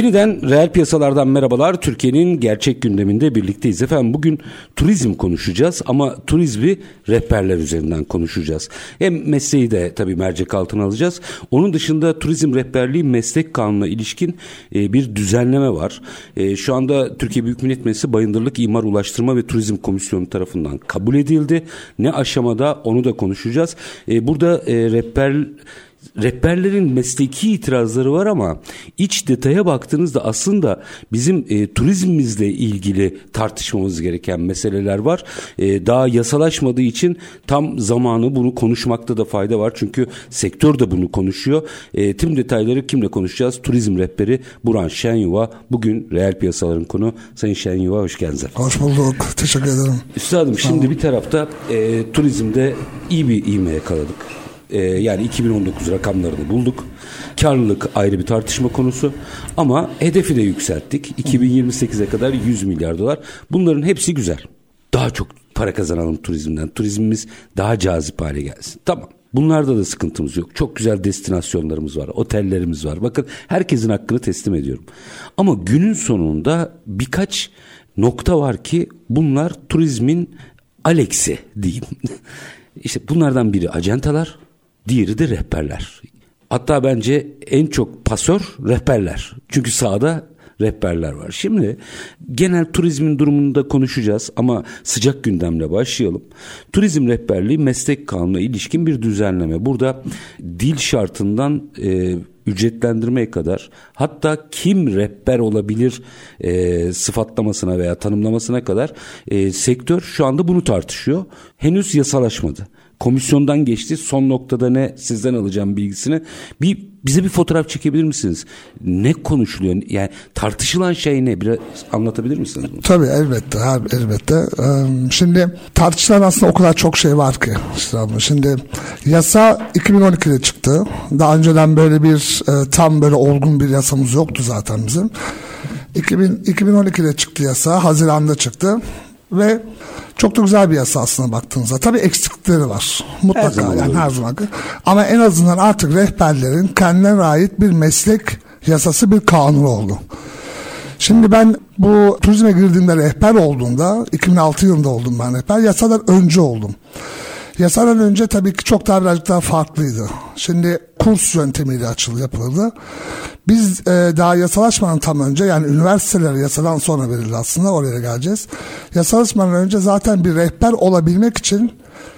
Yeniden reel piyasalardan merhabalar. Türkiye'nin gerçek gündeminde birlikteyiz. Efendim bugün turizm konuşacağız ama turizmi rehberler üzerinden konuşacağız. Hem mesleği de tabii mercek altına alacağız. Onun dışında turizm rehberliği meslek kanununa ilişkin e, bir düzenleme var. E, şu anda Türkiye Büyük Millet Meclisi Bayındırlık İmar Ulaştırma ve Turizm Komisyonu tarafından kabul edildi. Ne aşamada onu da konuşacağız. E, burada e, rehber rehberlerin mesleki itirazları var ama iç detaya baktığınızda aslında bizim e, turizmimizle ilgili tartışmamız gereken meseleler var. E, daha yasalaşmadığı için tam zamanı bunu konuşmakta da fayda var. Çünkü sektör de bunu konuşuyor. E, tüm detayları kimle konuşacağız? Turizm rehberi Buran Şenyuva. Bugün reel piyasaların konu. Sayın Şenyuva hoş geldiniz. Hoş bulduk. Teşekkür ederim. Üstadım şimdi bir tarafta e, turizmde iyi bir ivme yakaladık. Ee, yani 2019 rakamlarını bulduk. Karlılık ayrı bir tartışma konusu ama hedefi de yükselttik. 2028'e kadar 100 milyar dolar. Bunların hepsi güzel. Daha çok para kazanalım turizmden. Turizmimiz daha cazip hale gelsin. Tamam. Bunlarda da sıkıntımız yok. Çok güzel destinasyonlarımız var, otellerimiz var. Bakın herkesin hakkını teslim ediyorum. Ama günün sonunda birkaç nokta var ki bunlar turizmin Alex'i diyeyim. İşte bunlardan biri acentalar, diğeri de rehberler. Hatta bence en çok pasör rehberler. Çünkü sahada rehberler var. Şimdi genel turizmin durumunu da konuşacağız ama sıcak gündemle başlayalım. Turizm rehberliği meslek kanununa ilişkin bir düzenleme. Burada dil şartından e, ücretlendirmeye kadar hatta kim rehber olabilir e, sıfatlamasına veya tanımlamasına kadar e, sektör şu anda bunu tartışıyor. Henüz yasalaşmadı komisyondan geçti. Son noktada ne sizden alacağım bilgisini. Bir bize bir fotoğraf çekebilir misiniz? Ne konuşuluyor? Yani tartışılan şey ne? Biraz anlatabilir misiniz? Bunu? Tabii elbette abi elbette. Şimdi tartışılan aslında o kadar çok şey var ki. Şimdi yasa 2012'de çıktı. Daha önceden böyle bir tam böyle olgun bir yasamız yoktu zaten bizim. 2000, 2012'de çıktı yasa. Haziran'da çıktı. Ve çok da güzel bir yasa aslında baktığınızda. Tabii eksiklikleri var. Mutlaka her zaman yani her zaman. Ama en azından artık rehberlerin kendine ait bir meslek yasası bir kanun oldu. Şimdi ben bu turizme girdiğimde rehber olduğumda 2006 yılında oldum ben rehber. Yasadan önce oldum. Yasadan önce tabii ki çok daha birazcık daha farklıydı. Şimdi kurs yöntemiyle açıldı yapıldı. Biz e, daha yasalaşmadan tam önce yani üniversiteler yasadan sonra verildi aslında oraya geleceğiz. Yasalaşmadan önce zaten bir rehber olabilmek için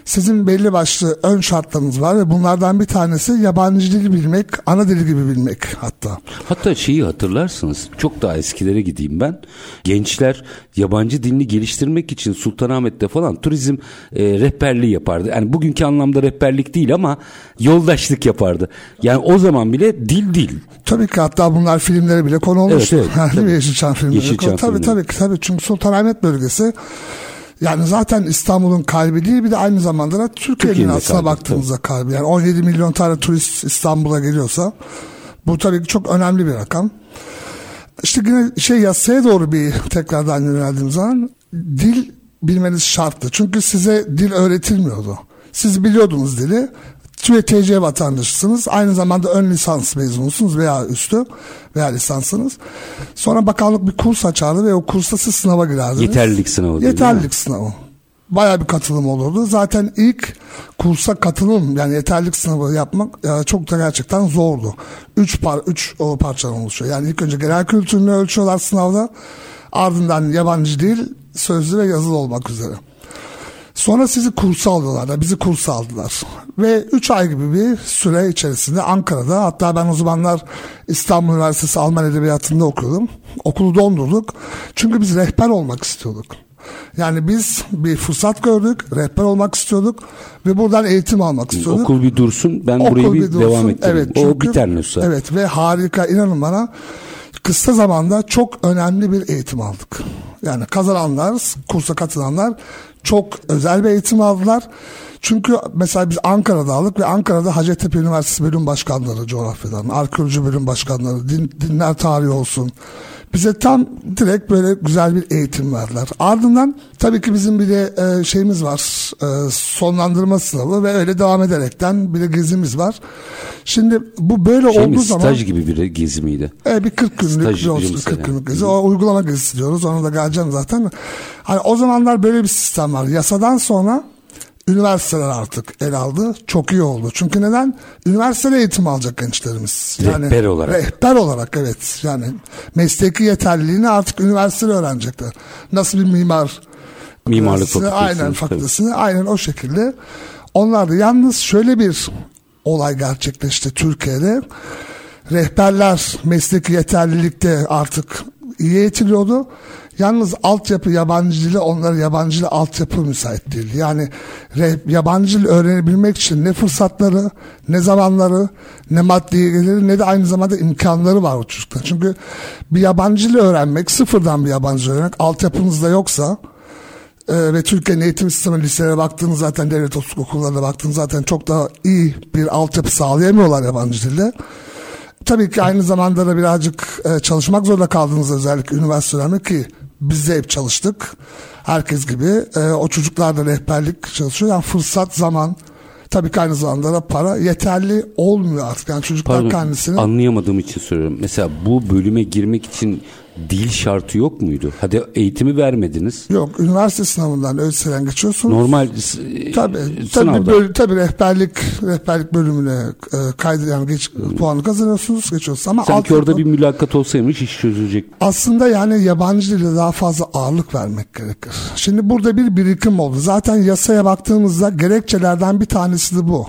sizin belli başlı ön şartlarınız var ve bunlardan bir tanesi yabancı dili bilmek, ana dili gibi bilmek hatta. Hatta şeyi hatırlarsınız çok daha eskilere gideyim ben. Gençler yabancı dilini geliştirmek için Sultanahmet'te falan turizm e, rehberliği yapardı. Yani bugünkü anlamda rehberlik değil ama yoldaşlık yapardı. Yani o zaman bile dil dil. Tabii ki hatta bunlar filmlere bile konu olmuş. Evet, evet. Mi? Yeşilçam filmleri. Yeşilçam tabii, tabii, tabii, tabii. Çünkü Sultanahmet bölgesi yani zaten İstanbul'un kalbi değil bir de aynı zamanda da Türkiye'nin aslına kalbi, baktığımızda tabii. kalbi. Yani 17 milyon tane turist İstanbul'a geliyorsa bu tabii ki çok önemli bir rakam. İşte yine şey yasaya doğru bir tekrardan yöneldiğim zaman dil bilmeniz şarttı. Çünkü size dil öğretilmiyordu. Siz biliyordunuz dili ve TC vatandaşısınız. Aynı zamanda ön lisans mezunusunuz veya üstü veya lisansınız. Sonra bakanlık bir kurs açardı ve o kursta siz sınava girerdiniz. Yeterlilik sınavı. Yeterlilik sınavı. Bayağı bir katılım olurdu. Zaten ilk kursa katılım yani yeterlilik sınavı yapmak e, çok da gerçekten zordu. Üç, par, üç o parçadan oluşuyor. Yani ilk önce genel kültürünü ölçüyorlar sınavda. Ardından yabancı dil, sözlü ve yazılı olmak üzere. Sonra sizi kursa alıyorlar da bizi kursa aldılar. Ve 3 ay gibi bir süre içerisinde Ankara'da hatta ben o zamanlar İstanbul Üniversitesi Alman Edebiyatı'nda okuyordum. Okulu dondurduk. Çünkü biz rehber olmak istiyorduk. Yani biz bir fırsat gördük, rehber olmak istiyorduk ve buradan eğitim almak istiyorduk. Okul bir dursun ben Okul burayı bir, bir dursun, devam ettireyim. evet, o biter Nusra. Evet ve harika inanın bana kısa zamanda çok önemli bir eğitim aldık. Yani kazananlar, kursa katılanlar çok özel bir eğitim aldılar. Çünkü mesela biz Ankara'da aldık ve Ankara'da Hacettepe Üniversitesi bölüm başkanları coğrafyadan, arkeoloji bölüm başkanları, din, dinler tarihi olsun. Bize tam direkt böyle güzel bir eğitim verdiler. Ardından tabii ki bizim bir de e, şeyimiz var. E, sonlandırma sınavı ve öyle devam ederekten bir de gezimiz var. Şimdi bu böyle Şey mi, olduğu zaman staj gibi bir gezi miydi? e, bir 40 günlük Staj bir bilimsel 40 yani. günlük gezi. O uygulama gezisi diyoruz. Ona da geleceğim zaten. Hani o zamanlar böyle bir sistem var. Yasadan sonra üniversiteler artık el aldı. Çok iyi oldu. Çünkü neden? Üniversitede eğitim alacak gençlerimiz. Rehber olarak. Rehber olarak evet. Yani mesleki yeterliliğini artık üniversitede öğrenecekler. Nasıl bir mimar Mimarlık fakültesini, fakültesi. Aynen tabii. fakültesini aynen o şekilde. Onlar da yalnız şöyle bir olay gerçekleşti Türkiye'de. Rehberler mesleki yeterlilikte artık iyi eğitiliyordu. Yalnız altyapı yabancı dili onlara yabancı dil altyapı müsait değil. Yani yabancı dil öğrenebilmek için ne fırsatları, ne zamanları, ne maddi geliri ne de aynı zamanda imkanları var o çocuklar. Çünkü bir yabancı dil öğrenmek, sıfırdan bir yabancı dil öğrenmek altyapınızda yoksa ee, ve Türkiye'nin eğitim sistemi liselere baktığınız zaten devlet okullarına baktığınız zaten çok daha iyi bir altyapı sağlayamıyorlar yabancı dilde. Tabii ki aynı zamanda da birazcık e, çalışmak zorunda kaldığınız özellikle üniversitelerde ki biz de hep çalıştık. Herkes gibi. E, o çocuklar da rehberlik çalışıyor. Yani fırsat, zaman, tabii ki aynı zamanda da para yeterli olmuyor artık. Yani çocuklar Pardon, kendisini... anlayamadığım için soruyorum. Mesela bu bölüme girmek için dil şartı yok muydu? Hadi eğitimi vermediniz. Yok, üniversite sınavından ÖSS'den geçiyorsunuz. Normal Tabii, tabii, sınavda. böl- tabii rehberlik rehberlik bölümüne e, kaydı yani geç, puanı kazanıyorsunuz geçiyorsunuz ama Sanki alt- orada bir mülakat olsaymış iş çözülecek. aslında yani yabancı dile daha fazla ağırlık vermek gerekir. Şimdi burada bir birikim oldu. Zaten yasaya baktığımızda gerekçelerden bir tanesi de bu.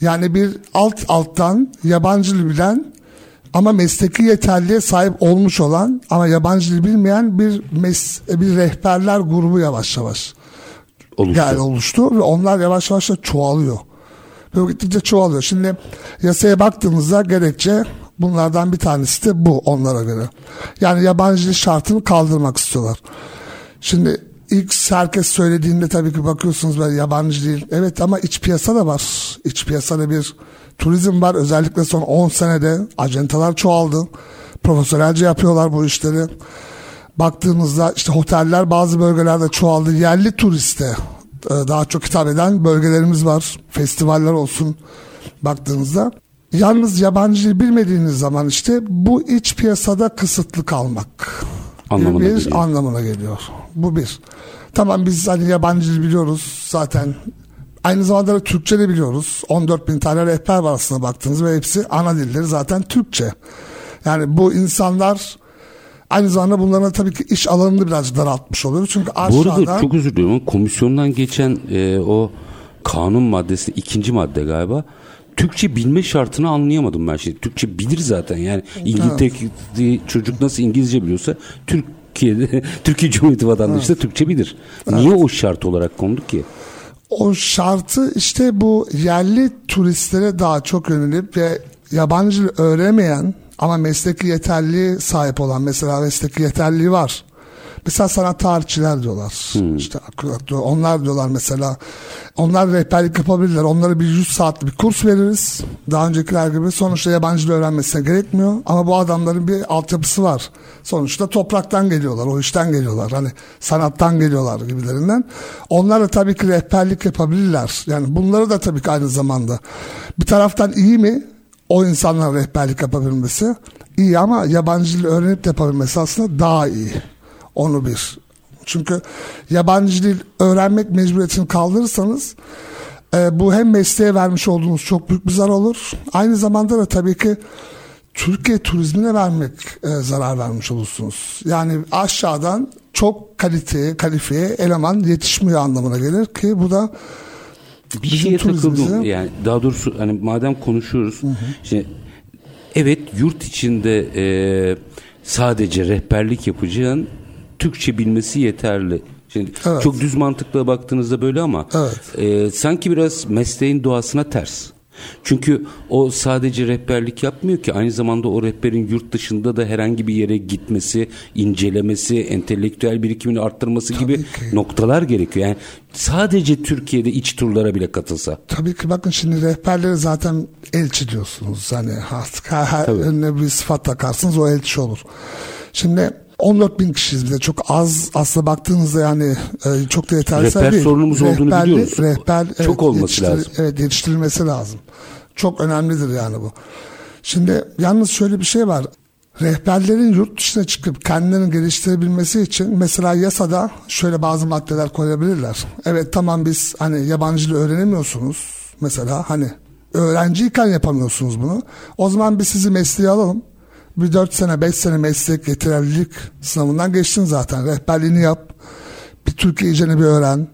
Yani bir alt alttan yabancı bilen ama mesleki yeterliğe sahip olmuş olan ama yabancı dil bilmeyen bir mes bir rehberler grubu yavaş yavaş Oluştu. yani oluştu ve onlar yavaş yavaş da çoğalıyor. Böyle gittikçe çoğalıyor. Şimdi yasaya baktığımızda gerekçe bunlardan bir tanesi de bu onlara göre. Yani yabancı dil şartını kaldırmak istiyorlar. Şimdi ilk herkes söylediğinde tabii ki bakıyorsunuz böyle yabancı dil. Evet ama iç piyasa da var. İç piyasada bir turizm var. Özellikle son 10 senede acentalar çoğaldı. Profesyonelce yapıyorlar bu işleri baktığımızda işte oteller bazı bölgelerde çoğaldı. Yerli turiste e, daha çok hitap eden bölgelerimiz var. Festivaller olsun baktığınızda. Yalnız yabancı dil bilmediğiniz zaman işte bu iç piyasada kısıtlı kalmak Anlamına bir geliyor. anlamına geliyor. Bu bir. Tamam biz hani yabancı dil biliyoruz zaten. Aynı zamanda da Türkçe de biliyoruz. 14 bin tane rehber var aslında baktığınız ve hepsi ana dilleri zaten Türkçe. Yani bu insanlar aynı zamanda bunların tabii ki iş alanını birazcık daraltmış oluyoruz. Çünkü Bu aşağıda arada çok özür diliyorum ama komisyondan geçen e, o kanun maddesi ikinci madde galiba. Türkçe bilme şartını anlayamadım ben şimdi. Türkçe bilir zaten yani İngiltere'deki çocuk nasıl İngilizce biliyorsa Türkiye'de Türkiye Cumhuriyeti vatandaşı da Türkçe bilir. Niye o şart olarak kondu ki? O şartı işte bu yerli turistlere daha çok yönelip ve yabancı dil öğrenemeyen ama mesleki yeterliği sahip olan mesela mesleki yeterliği var. Mesela sana tarihçiler diyorlar. İşte onlar diyorlar mesela. Onlar rehberlik yapabilirler. Onlara bir 100 saatlik bir kurs veririz. Daha öncekiler gibi. Sonuçta yabancı dil öğrenmesine gerekmiyor. Ama bu adamların bir altyapısı var. Sonuçta topraktan geliyorlar. O işten geliyorlar. Hani sanattan geliyorlar gibilerinden. Onlar da tabii ki rehberlik yapabilirler. Yani bunları da tabii ki aynı zamanda. Bir taraftan iyi mi? O insanlar rehberlik yapabilmesi iyi ama yabancı dil öğrenip de yapabilmesi aslında daha iyi. Onu bir. Çünkü yabancı dil öğrenmek mecburiyetini kaldırırsanız e, bu hem mesleğe vermiş olduğunuz çok büyük bir zarar olur. Aynı zamanda da tabii ki Türkiye turizmine vermek e, zarar vermiş olursunuz. Yani aşağıdan çok kalite, kalifiye eleman yetişmiyor anlamına gelir ki bu da bir şeye takıldım turizmimize- yani daha doğrusu hani madem konuşuyoruz işte evet yurt içinde e, sadece rehberlik yapacağın Türkçe bilmesi yeterli. Şimdi Evet. çok düz mantıkla baktığınızda böyle ama Evet. e, sanki biraz mesleğin doğasına ters. Çünkü o sadece rehberlik yapmıyor ki aynı zamanda o rehberin yurt dışında da herhangi bir yere gitmesi, incelemesi, entelektüel birikimini arttırması gibi ki. noktalar gerekiyor. Yani sadece Türkiye'de iç turlara bile katılsa. Tabii ki bakın şimdi rehberleri zaten elçi diyorsunuz. Hani artık önüne bir sıfat takarsınız o elçi olur. Şimdi 14 bin kişiyiz bize çok az aslında baktığınızda yani e, çok da yeterli Rehber değil. sorunumuz olduğunu Rehberli- biliyoruz. Rehber Çok evet, olması yetiştir- lazım. Evet yetiştirilmesi lazım. Çok önemlidir yani bu. Şimdi yalnız şöyle bir şey var. Rehberlerin yurt dışına çıkıp kendilerini geliştirebilmesi için mesela yasada şöyle bazı maddeler koyabilirler. Evet tamam biz hani yabancı dil öğrenemiyorsunuz mesela hani öğrenciyken yapamıyorsunuz bunu. O zaman biz sizi mesleğe alalım. Bir 4 sene 5 sene meslek yeterlilik sınavından geçtin zaten. Rehberliğini yap. Bir Türkiye iyicene bir öğren.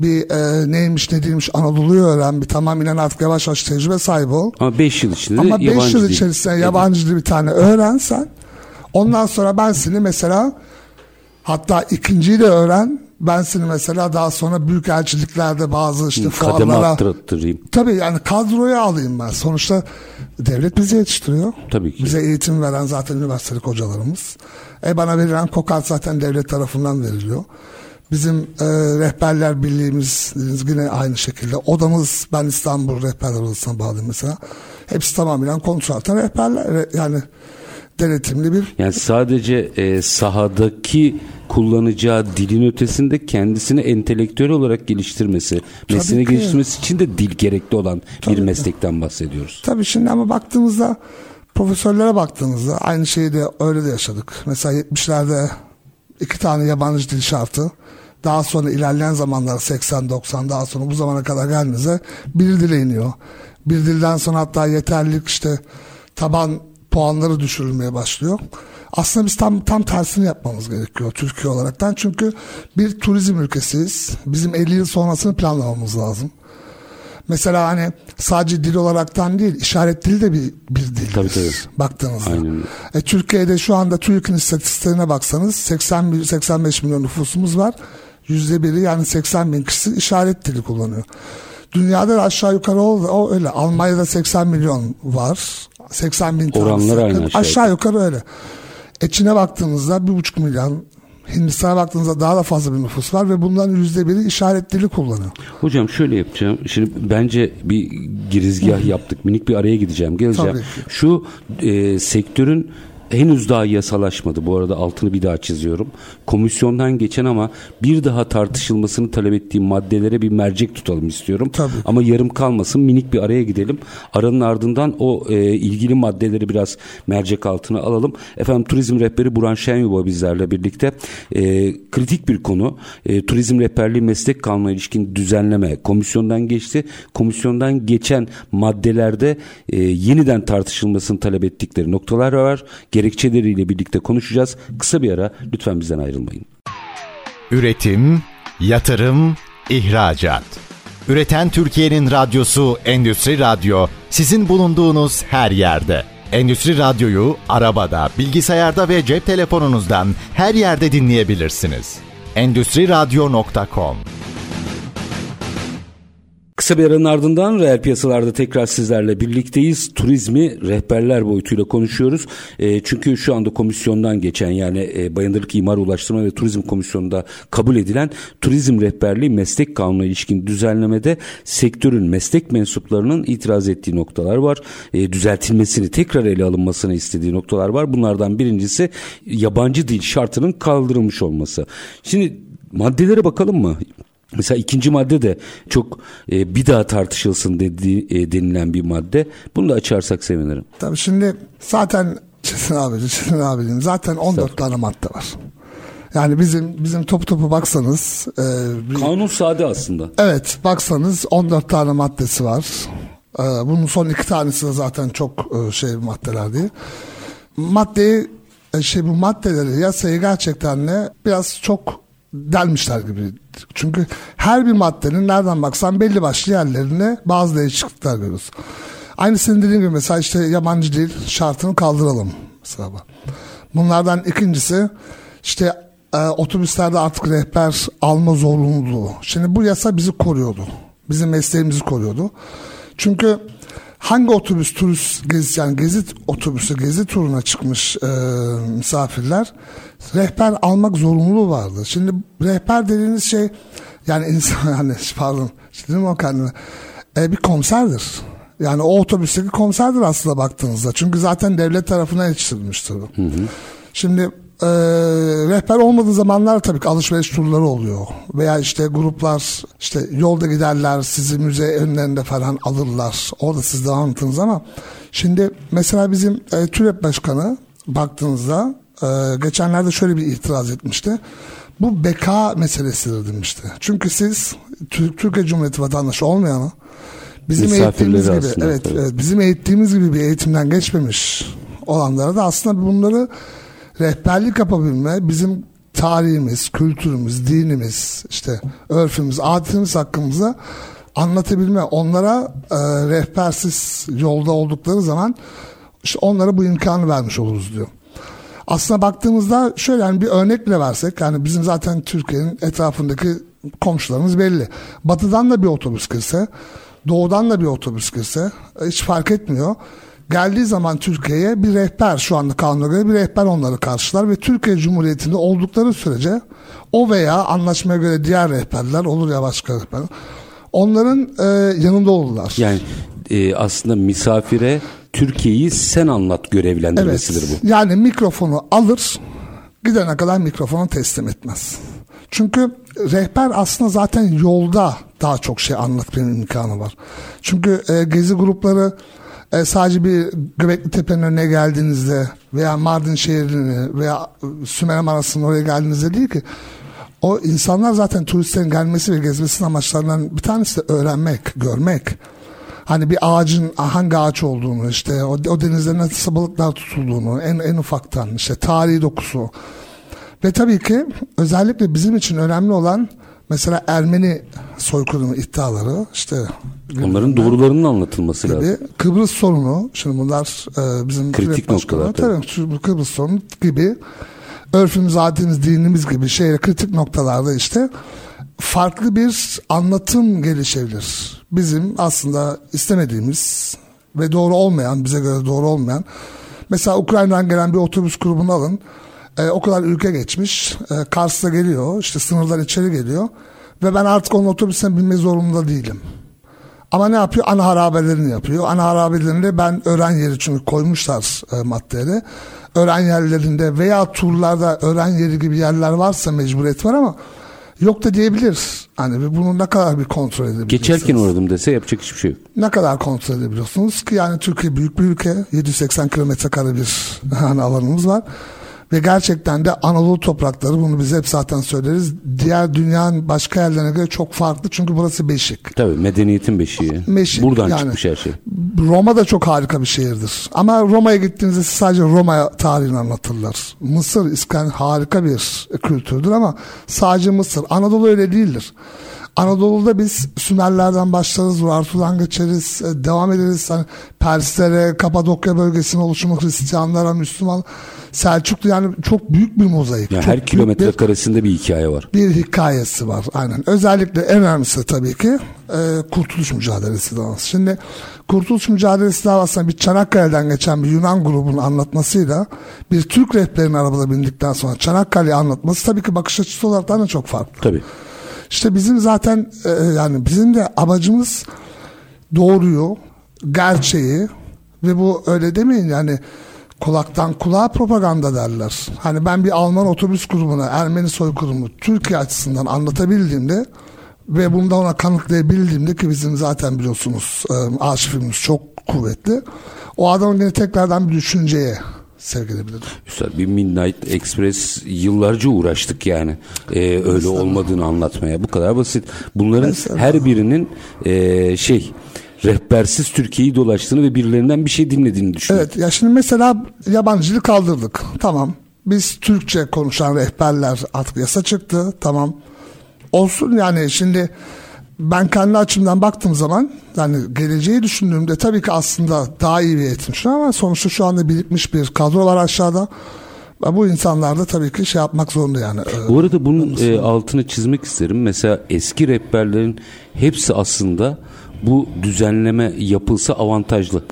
Bir e, neymiş ne değilmiş Anadolu'yu öğren. Bir tamamen artık yavaş yavaş tecrübe sahibi ol. Ama 5 yıl içinde Ama de 5 yabancı yıl içerisinde yabancı dil bir tane öğrensen ondan sonra ben seni mesela hatta ikinciyi de öğren ben seni mesela daha sonra büyük elçiliklerde bazı işte kademe fuarlara tabii yani kadroya alayım ben sonuçta devlet bizi yetiştiriyor. Tabii ki. Bize eğitim veren zaten üniversiteli hocalarımız. E bana verilen kokart zaten devlet tarafından veriliyor. Bizim e, rehberler birliğimiz yine aynı şekilde. Odamız ben İstanbul Rehberler Odası'na bağlıyım mesela. Hepsi tamamen kontratla rehberler re- yani denetimli bir Yani sadece e, sahadaki kullanacağı dilin ötesinde kendisini entelektüel olarak geliştirmesi, mesleğini geliştirmesi için de dil gerekli olan Tabii bir ki. meslekten bahsediyoruz. Tabii şimdi ama baktığımızda profesörlere baktığımızda aynı şeyi de öyle de yaşadık. Mesela 70'lerde iki tane yabancı dil şartı. Daha sonra ilerleyen zamanlar 80-90 daha sonra bu zamana kadar geldiğimizde bir dile iniyor. Bir dilden sonra hatta yeterlilik işte taban puanları düşürülmeye başlıyor. Aslında biz tam tam tersini yapmamız gerekiyor Türkiye olaraktan. Çünkü bir turizm ülkesiyiz. Bizim 50 yıl sonrasını planlamamız lazım. Mesela hani sadece dil olaraktan değil, işaret dili de bir, bir dil. Tabii, tabii. Baktığınızda. Aynen. E, Türkiye'de şu anda TÜİK'in istatistiklerine baksanız 80 mil- 85 milyon nüfusumuz var. Yüzde biri yani 80 bin kişi işaret dili kullanıyor. Dünyada da aşağı yukarı o, o öyle. Almanya'da 80 milyon var. 80 bin Oranlar aynı aşağı Aşağı yukarı öyle. E Çin'e baktığınızda bir buçuk milyon. Hindistan'a baktığınızda daha da fazla bir nüfus var ve bunların yüzde biri işaret dili kullanıyor. Hocam şöyle yapacağım. Şimdi bence bir girizgah yaptık. Minik bir araya gideceğim. Geleceğim. Şu e, sektörün henüz daha yasalaşmadı. Bu arada altını bir daha çiziyorum. Komisyondan geçen ama bir daha tartışılmasını talep ettiğim maddelere bir mercek tutalım istiyorum. Tabii. Ama yarım kalmasın. Minik bir araya gidelim. Aranın ardından o e, ilgili maddeleri biraz mercek altına alalım. Efendim turizm rehberi Buran Şenyuba bizlerle birlikte e, kritik bir konu. E, turizm rehberliği meslek kanununa ilişkin düzenleme komisyondan geçti. Komisyondan geçen maddelerde e, yeniden tartışılmasını talep ettikleri noktalar var. Gerekçeleriyle birlikte konuşacağız. Kısa bir ara lütfen bizden ayrılmayın. Üretim, yatırım, ihracat. Üreten Türkiye'nin radyosu Endüstri Radyo sizin bulunduğunuz her yerde. Endüstri Radyo'yu arabada, bilgisayarda ve cep telefonunuzdan her yerde dinleyebilirsiniz. Endüstri Radyo.com Kısa bir aranın ardından reel piyasalarda tekrar sizlerle birlikteyiz. Turizmi rehberler boyutuyla konuşuyoruz. E, çünkü şu anda komisyondan geçen yani e, Bayındırlık İmar Ulaştırma ve Turizm Komisyonu'nda kabul edilen turizm rehberliği meslek kanununa ilişkin düzenlemede sektörün meslek mensuplarının itiraz ettiği noktalar var. E, düzeltilmesini tekrar ele alınmasını istediği noktalar var. Bunlardan birincisi yabancı dil şartının kaldırılmış olması. Şimdi maddelere bakalım mı? Mesela ikinci madde de çok e, bir daha tartışılsın dediği, e, denilen bir madde. Bunu da açarsak sevinirim. Tabii şimdi zaten Çetin abi, Çetin abi diyeyim, zaten 14 tane madde var. Yani bizim bizim topu topu baksanız e, bir- Kanun sade aslında. evet baksanız 14 tane maddesi var. E, bunun son iki tanesi de zaten çok e, şey maddeler değil. Maddeyi e, şey bu maddeleri yasayı gerçekten de biraz çok delmişler gibi. Çünkü her bir maddenin nereden baksan belli başlı yerlerine bazı değişiklikler görüyoruz. Aynı senin dediğin gibi mesela işte yabancı dil şartını kaldıralım. Mesela bu. Bunlardan ikincisi işte e, otobüslerde artık rehber alma zorunluluğu. Şimdi bu yasa bizi koruyordu. Bizim mesleğimizi koruyordu. Çünkü hangi otobüs turist gezi yani gezi otobüsü gezi turuna çıkmış e, misafirler rehber almak zorunluluğu vardı. Şimdi rehber dediğiniz şey yani insan yani pardon dedim o kendime e, bir komiserdir. Yani o otobüsteki komiserdir aslında baktığınızda. Çünkü zaten devlet tarafından yetiştirilmiştir. Hı hı. Şimdi e, rehber olmadığı zamanlar tabii ki alışveriş turları oluyor. Veya işte gruplar işte yolda giderler sizi müze önlerinde falan alırlar. Orada siz devam ettiniz ama şimdi mesela bizim e, TÜREP Başkanı baktığınızda e, geçenlerde şöyle bir itiraz etmişti. Bu beka meselesidir demişti. Çünkü siz Türkiye Cumhuriyeti vatandaşı olmayanı bizim eğittiğimiz gibi evet, evet bizim eğittiğimiz gibi bir eğitimden geçmemiş olanlara da aslında bunları rehberlik yapabilme bizim tarihimiz, kültürümüz, dinimiz, işte örfümüz, adetimiz hakkımızda anlatabilme, onlara e, rehbersiz yolda oldukları zaman işte onlara bu imkanı vermiş oluruz diyor. Aslına baktığımızda şöyle yani bir örnek bile versek yani bizim zaten Türkiye'nin etrafındaki komşularımız belli. Batıdan da bir otobüs girse, doğudan da bir otobüs girse hiç fark etmiyor. Geldiği zaman Türkiye'ye bir rehber şu anda kanuna göre bir rehber onları karşılar ve Türkiye Cumhuriyeti'nde oldukları sürece o veya anlaşmaya göre diğer rehberler olur ya başka rehber onların e, yanında olurlar. Yani e, aslında misafire Türkiye'yi sen anlat görevlendirmesidir evet, bu. Yani mikrofonu alır gidene kadar mikrofonu teslim etmez. Çünkü rehber aslında zaten yolda daha çok şey anlatma imkanı var. Çünkü e, gezi grupları e, sadece bir Göbekli Tepe'nin önüne geldiğinizde veya Mardin şehrini veya Sümer Manası'nın oraya geldiğinizde değil ki o insanlar zaten turistlerin gelmesi ve gezmesinin amaçlarından bir tanesi de öğrenmek, görmek. Hani bir ağacın hangi ağaç olduğunu işte o, o denizde nasıl balıklar tutulduğunu en, en ufaktan işte tarihi dokusu. Ve tabii ki özellikle bizim için önemli olan Mesela Ermeni soykırımı iddiaları işte onların doğrularının anlatılması gibi, lazım. Kıbrıs sorunu şimdi bunlar e, bizim kritik noktalar tabii. tabii Kıbrıs sorunu gibi örfümüz, adetimiz, dinimiz gibi şeyler kritik noktalarda işte farklı bir anlatım gelişebilir. Bizim aslında istemediğimiz ve doğru olmayan, bize göre doğru olmayan mesela Ukrayna'dan gelen bir otobüs grubunu alın e, o kadar ülke geçmiş. E, Kars'ta geliyor. işte sınırlar içeri geliyor. Ve ben artık onun otobüsüne binmek zorunda değilim. Ama ne yapıyor? Ana harabelerini yapıyor. Ana harabelerinde ben öğren yeri çünkü koymuşlar e, maddeleri. Öğren yerlerinde veya turlarda öğren yeri gibi yerler varsa mecburiyet var ama yok da diyebilir. Hani bunu ne kadar bir kontrol edebilirsiniz? Geçerken uğradım dese yapacak hiçbir şey yok. Ne kadar kontrol edebiliyorsunuz ki yani Türkiye büyük bir ülke. 780 kilometre kare bir alanımız var. Ve gerçekten de Anadolu toprakları bunu biz hep zaten söyleriz. Diğer dünyanın başka yerlerine göre çok farklı çünkü burası beşik. Tabii medeniyetin beşiği. Beşik, Buradan yani, çıkmış her şey. Roma da çok harika bir şehirdir. Ama Roma'ya gittiğinizde sadece Roma tarihini anlatırlar. Mısır, İskender harika bir kültürdür ama sadece Mısır. Anadolu öyle değildir. Anadolu'da biz Sümerlerden başlarız, Urartu'dan geçeriz, e, devam ederiz. Hani Perslere, Kapadokya bölgesinin oluşumu Hristiyanlara, Müslüman, Selçuklu yani çok büyük bir mozaik. Yani her kilometre bir, karesinde bir hikaye var. Bir hikayesi var aynen. Özellikle en önemlisi tabii ki e, Kurtuluş Mücadelesi davası. Şimdi Kurtuluş Mücadelesi davasında bir Çanakkale'den geçen bir Yunan grubunun anlatmasıyla bir Türk rehberinin arabada bindikten sonra Çanakkale'yi anlatması tabii ki bakış açısı olarak da çok farklı. Tabii. İşte bizim zaten e, yani bizim de amacımız doğruyu, gerçeği ve bu öyle demeyin yani kulaktan kulağa propaganda derler. Hani ben bir Alman otobüs grubuna Ermeni soykırımı Türkiye açısından anlatabildiğimde ve bunda ona kanıtlayabildiğimde ki bizim zaten biliyorsunuz e, arşivimiz çok kuvvetli. O adamın yine tekrardan bir düşünceye sevk edebilirim. Üstad bir Midnight Express yıllarca uğraştık yani. Ee, öyle Mesela. olmadığını anlatmaya. Bu kadar basit. Bunların Mesela. her birinin e, şey rehbersiz Türkiye'yi dolaştığını ve birilerinden bir şey dinlediğini düşünüyorum. Evet ya şimdi mesela yabancılığı kaldırdık. Tamam. biz Türkçe konuşan rehberler artık yasa çıktı. Tamam. Olsun yani şimdi ben kendi açımdan baktığım zaman yani geleceği düşündüğümde tabii ki aslında daha iyi bir eğitim şu ama sonuçta şu anda birikmiş bir kadro var aşağıda. Ve bu insanlar da tabii ki şey yapmak zorunda yani. Bu arada bunun e, altını çizmek isterim. Mesela eski rehberlerin hepsi aslında bu düzenleme yapılsa avantajlı.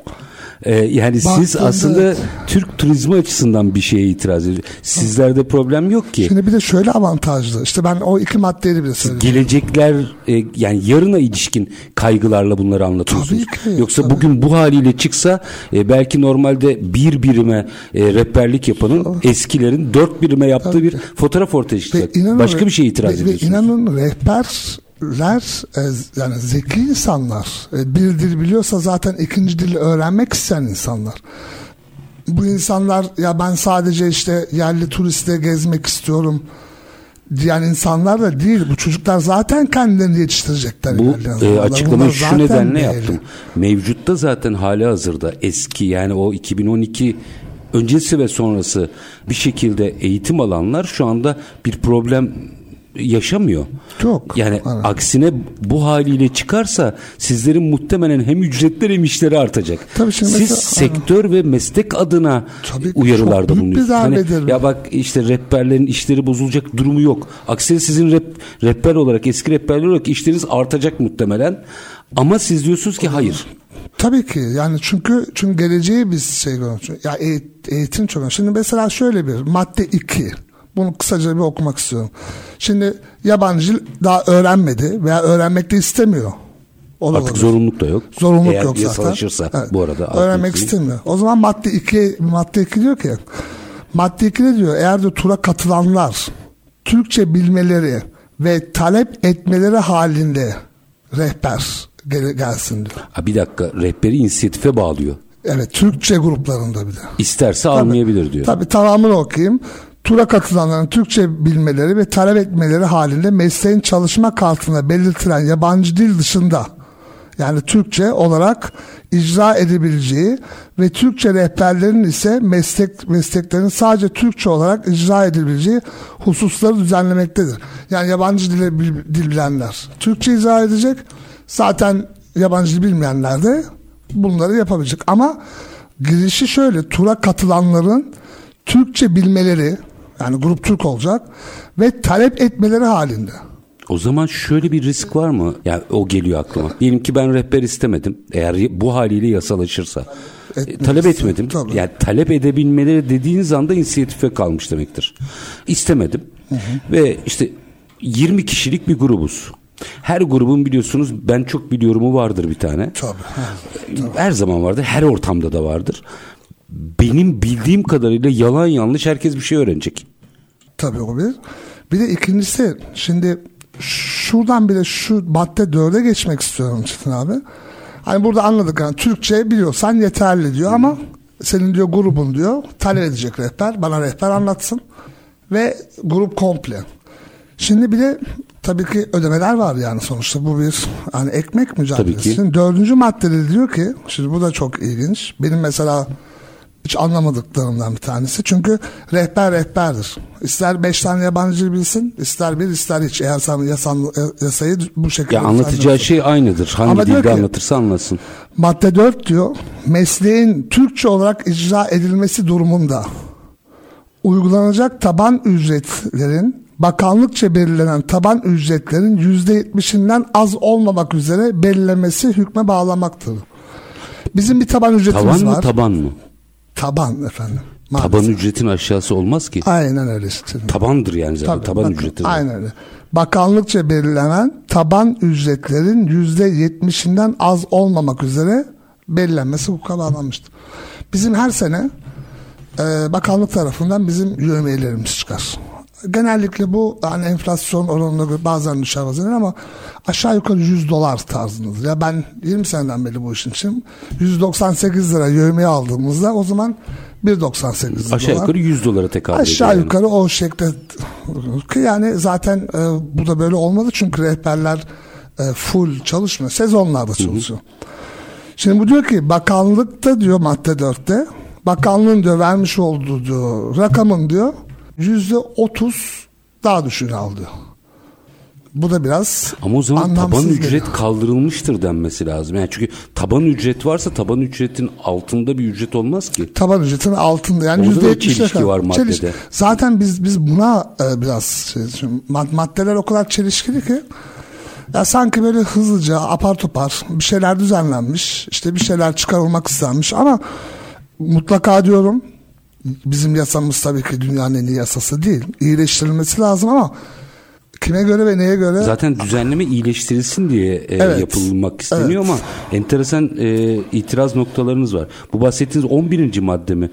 Ee, yani siz Baktığında- aslında Türk turizmi açısından bir şeye itiraz ediyorsunuz. Sizlerde problem yok ki. Şimdi bir de şöyle avantajlı. İşte ben o iki maddeyi bile söyleyeyim. Gelecekler e, yani yarına ilişkin kaygılarla bunları anlatıyorsunuz. Tabii ki, Yoksa tabii. bugün bu haliyle çıksa e, belki normalde bir birime e, rehberlik yapanın eskilerin dört birime yaptığı bir fotoğraf ortaya Ve çıkacak. Başka bir şeye itiraz ve, ve ediyorsunuz. inanın rehberler e, yani zeki insanlar. E, bir dil biliyorsa zaten ikinci dili öğrenmek isteyen insanlar. Bu insanlar ya ben sadece işte yerli turistle gezmek istiyorum diyen insanlar da değil. Bu çocuklar zaten kendilerini yetiştirecekler. Bu e, açıklamayı şu nedenle belli. yaptım. Mevcutta zaten hali hazırda eski yani o 2012 öncesi ve sonrası bir şekilde eğitim alanlar şu anda bir problem yaşamıyor. Yok. Yani Evet. aksine bu haliyle çıkarsa sizlerin muhtemelen hem ücretleri hem işleri artacak. Tabii şimdi Siz mesela- sektör ve meslek adına Tabii uyarılarda çok bulunuyorsunuz. Hani, ya bak işte rehberlerin işleri bozulacak durumu yok. Aksine sizin rep, rehber olarak eski rehberler olarak işleriniz artacak muhtemelen. Ama siz diyorsunuz ki hayır. Tabii ki yani çünkü çünkü geleceği biz şey görüyoruz. Ya eğit- eğitim çok önemli. Şimdi mesela şöyle bir madde 2. Bunu kısaca bir okumak istiyorum. Şimdi yabancı daha öğrenmedi veya öğrenmek de istemiyor. O da Artık olabilir. zorunluluk da yok. Zorunluluk Eğer yok zaten. Evet. bu arada. Öğrenmek altını istemiyor. O zaman madde 2 madde 2 diyor ki madde 2 ne diyor? Eğer de tura katılanlar Türkçe bilmeleri ve talep etmeleri halinde rehber gel- gelsin diyor. Ha, bir dakika rehberi inisiyatife bağlıyor. Evet Türkçe gruplarında bir de. İsterse almayabilir diyor. Tabii tamamını okuyayım. Tura katılanların Türkçe bilmeleri ve talep etmeleri halinde mesleğin çalışma kartında belirtilen yabancı dil dışında yani Türkçe olarak icra edebileceği ve Türkçe rehberlerin ise meslek mesleklerin sadece Türkçe olarak icra edebileceği hususları düzenlemektedir. Yani yabancı dile dil bilenler Türkçe icra edecek. Zaten yabancı dil bilmeyenler de bunları yapabilecek. Ama girişi şöyle tura katılanların Türkçe bilmeleri yani grup Türk olacak ve talep etmeleri halinde. O zaman şöyle bir risk var mı? Yani o geliyor aklıma. Diyelim ki ben rehber istemedim. Eğer bu haliyle yasalaşırsa. E, Etmek talep istedim, etmedim. tabii. Yani talep edebilmeleri dediğiniz anda inisiyatife kalmış demektir. İstemedim. Ve işte 20 kişilik bir grubuz. Her grubun biliyorsunuz ben çok biliyorumu vardır bir tane. Tabii. Her zaman vardır. Her ortamda da vardır. Benim bildiğim kadarıyla yalan yanlış herkes bir şey öğrenecek. Tabii o bir. Bir de ikincisi şimdi şuradan bile şu madde dörde geçmek istiyorum Çetin abi. Hani burada anladık yani Türkçe biliyorsan yeterli diyor ama senin diyor grubun diyor talep edecek rehber bana rehber anlatsın ve grup komple. Şimdi bir de tabii ki ödemeler var yani sonuçta bu bir hani ekmek mücadelesi. Tabii ki. Şimdi dördüncü maddede diyor ki şimdi bu da çok ilginç. Benim mesela hiç anlamadıklarımdan bir tanesi. Çünkü rehber rehberdir. İster beş tane yabancı dil bilsin, ister bir, ister hiç. Eğer sen yasan, yasayı bu şekilde... Ya anlatacağı şey aynıdır. Hangi Ama dilde ki- anlatırsa anlasın. Madde 4 diyor, mesleğin Türkçe olarak icra edilmesi durumunda uygulanacak taban ücretlerin bakanlıkça belirlenen taban ücretlerin %70'inden az olmamak üzere belirlemesi hükme bağlamaktır. Bizim bir taban ücretimiz Tavan mı var. taban mı? taban efendim. Maalesef. Taban ücretin aşağısı olmaz ki. Aynen öyle. Tabandır yani zaten. Tabii, taban bakın, ücreti. Aynen öyle. Bakanlıkça belirlenen taban ücretlerin yüzde yetmişinden az olmamak üzere belirlenmesi hukuka bağlanmıştır. Bizim her sene e, bakanlık tarafından bizim yövmiyelerimiz çıkar. Genellikle bu hani enflasyon oranına göre bazen düşer bazen ama aşağı yukarı 100 dolar tarzındadır. Ya ben 20 seneden beri bu işin için 198 lira yövmiye aldığımızda o zaman 1.98 Aşağı dolar. yukarı 100 dolara tekabül ediyor. Aşağı yani. yukarı o şekilde ki yani zaten e, bu da böyle olmadı çünkü rehberler e, full çalışmıyor. Sezonlarda çalışıyor. Şimdi bu diyor ki bakanlıkta diyor madde 4'te bakanlığın diyor vermiş olduğu diyor rakamın diyor yüzde otuz daha düşük aldı. Bu da biraz Ama o zaman taban ücret geliyor. kaldırılmıştır denmesi lazım. Yani çünkü taban ücret varsa taban ücretin altında bir ücret olmaz ki. taban ücretin altında yani Orada da çelişki kadar. var maddede. Zaten biz biz buna e, biraz şey, maddeler o kadar çelişkili ki ya sanki böyle hızlıca apar topar bir şeyler düzenlenmiş işte bir şeyler çıkarılmak istenmiş ama mutlaka diyorum bizim yasamız tabii ki dünyanın en iyi yasası değil iyileştirilmesi lazım ama kime göre ve neye göre Zaten düzenleme iyileştirilsin diye e, Evet. yapılmak isteniyor Evet. ama enteresan e, itiraz noktalarınız var. Bu bahsettiğiniz 11. madde mi?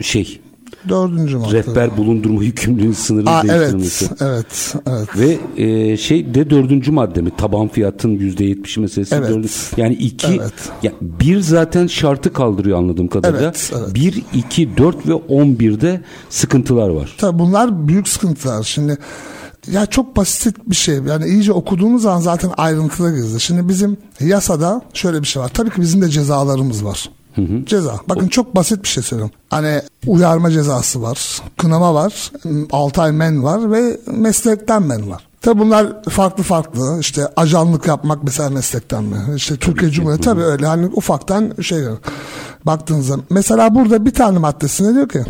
Şey, dördüncü madde. rehber bulundurma yükümlülüğünün sınırını Aa, evet, değiştirilmesi. evet, evet. Ve e, şey de dördüncü madde mi? Taban fiyatın yüzde yetmişi meselesi. Evet. dördüncü- Yani iki, Evet. ya bir zaten şartı kaldırıyor anladığım kadarıyla. Evet, evet. Bir, iki, dört ve on birde sıkıntılar var. Tabii bunlar büyük sıkıntılar. Şimdi ya çok basit bir şey. Yani iyice okuduğumuz zaman zaten ayrıntıda gizli. Şimdi bizim yasada şöyle bir şey var. Tabii ki bizim de cezalarımız var. Ceza. Bakın çok basit bir şey söylüyorum. Hani uyarma cezası var, kınama var, 6 ay men var ve meslekten men var. Tabii bunlar farklı farklı. İşte ajanlık yapmak mesela meslekten mi? İşte Türkiye Cumhuriyeti tabii öyle. Hani ufaktan şey baktığınızda. Mesela burada bir tane maddesinde diyor ki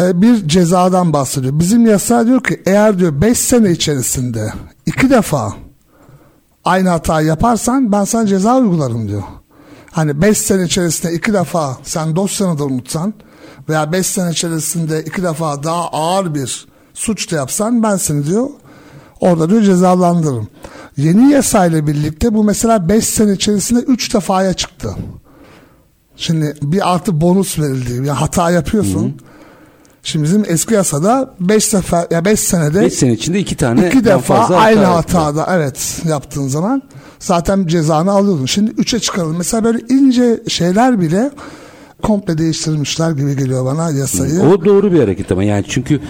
e, bir cezadan bahsediyor. Bizim yasa diyor ki eğer diyor 5 sene içerisinde iki defa aynı hatayı yaparsan ben sana ceza uygularım diyor. Hani 5 sene içerisinde iki defa sen dosyanı da unutsan veya 5 sene içerisinde iki defa daha ağır bir suç da yapsan ben seni diyor orada diyor cezalandırırım. Yeni yasayla birlikte bu mesela 5 sene içerisinde 3 defaya çıktı. Şimdi bir artı bonus verildi. Yani hata yapıyorsun. Şimdi bizim eski yasada 5 sefer ya 5 senede 5 sene içinde iki tane iki defa fazla aynı hata hatada evet yaptığın zaman zaten cezanı alıyordun. Şimdi 3'e çıkarıldı. Mesela böyle ince şeyler bile komple değiştirmişler gibi geliyor bana yasayı. O doğru bir hareket ama yani çünkü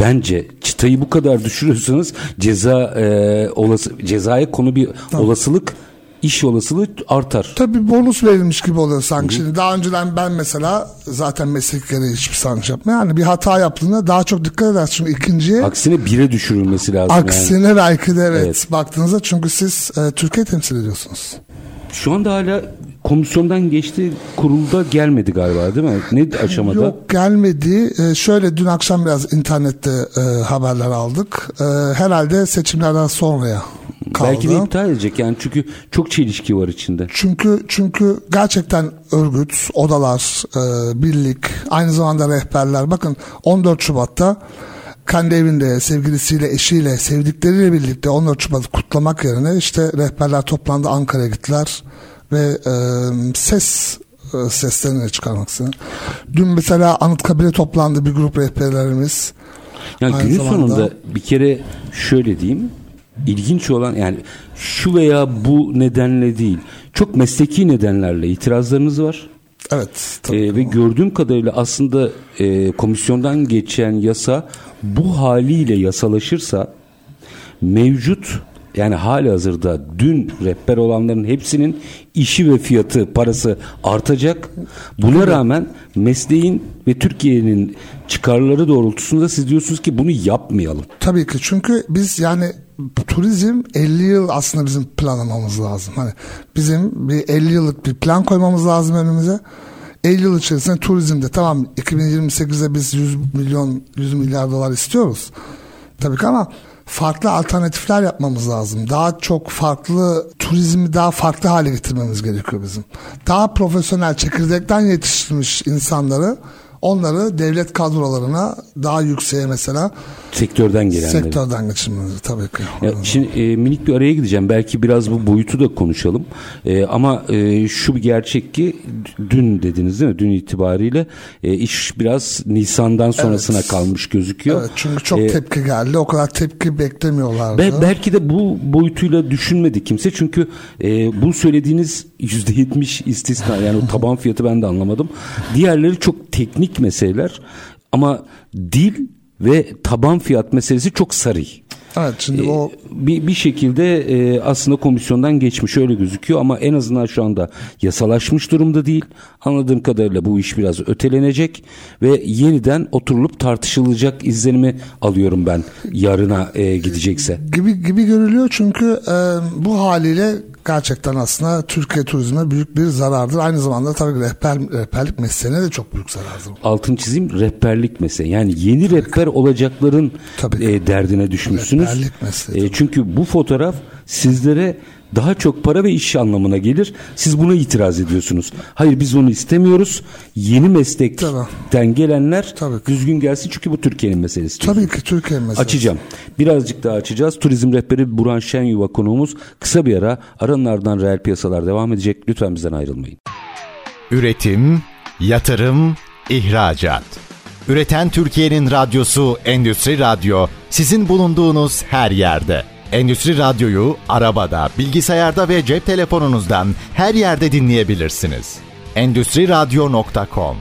bence çıtayı bu kadar düşürüyorsanız ceza e, olası cezaya konu bir olasılık iş olasılığı artar. Tabii bonus verilmiş gibi oluyor sanki. Şimdi daha önceden ben mesela zaten meslek gereği hiçbir sanki yapma. Yani bir hata yaptığında daha çok dikkat edersin. Çünkü ikinciye Aksine bire düşürülmesi lazım yani. aksine belki de evet, Evet. baktığınızda çünkü siz e, Türkiye temsil ediyorsunuz. Şu anda hala komisyondan geçti kurulda gelmedi galiba değil mi? Ne aşamada? Yok gelmedi. Ee, şöyle dün akşam biraz internette e, haberler aldık. Ee, herhalde seçimlerden sonraya kaldı. Belki de iptal edecek yani çünkü çok çelişki var içinde. Çünkü çünkü gerçekten örgüt, odalar, e, birlik, aynı zamanda rehberler. Bakın 14 Şubat'ta kendi evinde sevgilisiyle, eşiyle, sevdikleriyle birlikte 14 Şubat'ı kutlamak yerine işte rehberler toplandı Ankara'ya gittiler ve e, ses e, seslerini çıkarmak istedim. Dün mesela Anıtkabir'e toplandı bir grup rehberlerimiz. Yani Aynı günün zamanda- sonunda bir kere şöyle diyeyim ilginç olan yani şu veya bu nedenle değil çok mesleki nedenlerle itirazlarınız var. Evet. tabii. Ee, ve gördüğüm kadarıyla aslında e, komisyondan geçen yasa bu haliyle yasalaşırsa mevcut yani hali hazırda dün rehber olanların hepsinin işi ve fiyatı parası artacak. Buna rağmen mesleğin ve Türkiye'nin çıkarları doğrultusunda siz diyorsunuz ki bunu yapmayalım. Tabii ki çünkü biz yani turizm 50 yıl aslında bizim planlamamız lazım. Hani bizim bir 50 yıllık bir plan koymamız lazım önümüze. 50 yıl içerisinde turizmde tamam 2028'de biz 100 milyon 100 milyar dolar istiyoruz. Tabii ki ama farklı alternatifler yapmamız lazım. Daha çok farklı turizmi daha farklı hale getirmemiz gerekiyor bizim. Daha profesyonel çekirdekten yetiştirilmiş insanları onları devlet kadrolarına daha yükseğe mesela Sektörden gelenleri. sektörden geçirmemiz tabii ki. Ya şimdi e, minik bir araya gideceğim. Belki biraz bu boyutu da konuşalım. E, ama e, şu bir gerçek ki dün dediniz değil mi? Dün itibariyle e, iş biraz Nisan'dan sonrasına Evet. kalmış gözüküyor. Evet, çünkü çok E, tepki geldi. O kadar tepki beklemiyorlardı. Be- belki de bu boyutuyla düşünmedi kimse çünkü e, bu söylediğiniz yüzde yetmiş istisna yani o taban fiyatı ben de anlamadım. Diğerleri çok teknik meseleler ama dil ve taban fiyat meselesi çok sarı. Evet şimdi Ee, o bir, bir şekilde e, aslında komisyondan geçmiş öyle gözüküyor ama en azından şu anda yasalaşmış durumda değil. Anladığım kadarıyla bu iş biraz ötelenecek ve yeniden oturulup tartışılacak izlenimi alıyorum ben yarına e, gidecekse. gibi gibi görülüyor çünkü e, bu haliyle gerçekten aslında Türkiye turizmine büyük bir zarardır. Aynı zamanda tabii rehber, rehberlik mesleğine de çok büyük zarardır. Altın çizeyim rehberlik mesleği. Yani yeni rehber olacakların Tabii e, derdine düşmüşsünüz. Rehberlik mesleği, E, çünkü bu fotoğraf sizlere daha çok para ve iş anlamına gelir. Siz buna itiraz ediyorsunuz. Hayır biz onu istemiyoruz. Yeni meslekten Tabii. gelenler Tabii ki. düzgün gelsin çünkü bu Türkiye'nin meselesi. Tabii ki Türkiye meselesi. Açacağım. Birazcık daha açacağız. Turizm rehberi Burhan Şenyuva konuğumuz. Kısa bir ara. Aranın ardından reel piyasalar devam edecek. Lütfen bizden ayrılmayın. Üretim, yatırım, ihracat. Üreten Türkiye'nin radyosu Endüstri Radyo sizin bulunduğunuz her yerde. Endüstri Radyo'yu arabada, bilgisayarda ve cep telefonunuzdan her yerde dinleyebilirsiniz. Endüstri Radyo.com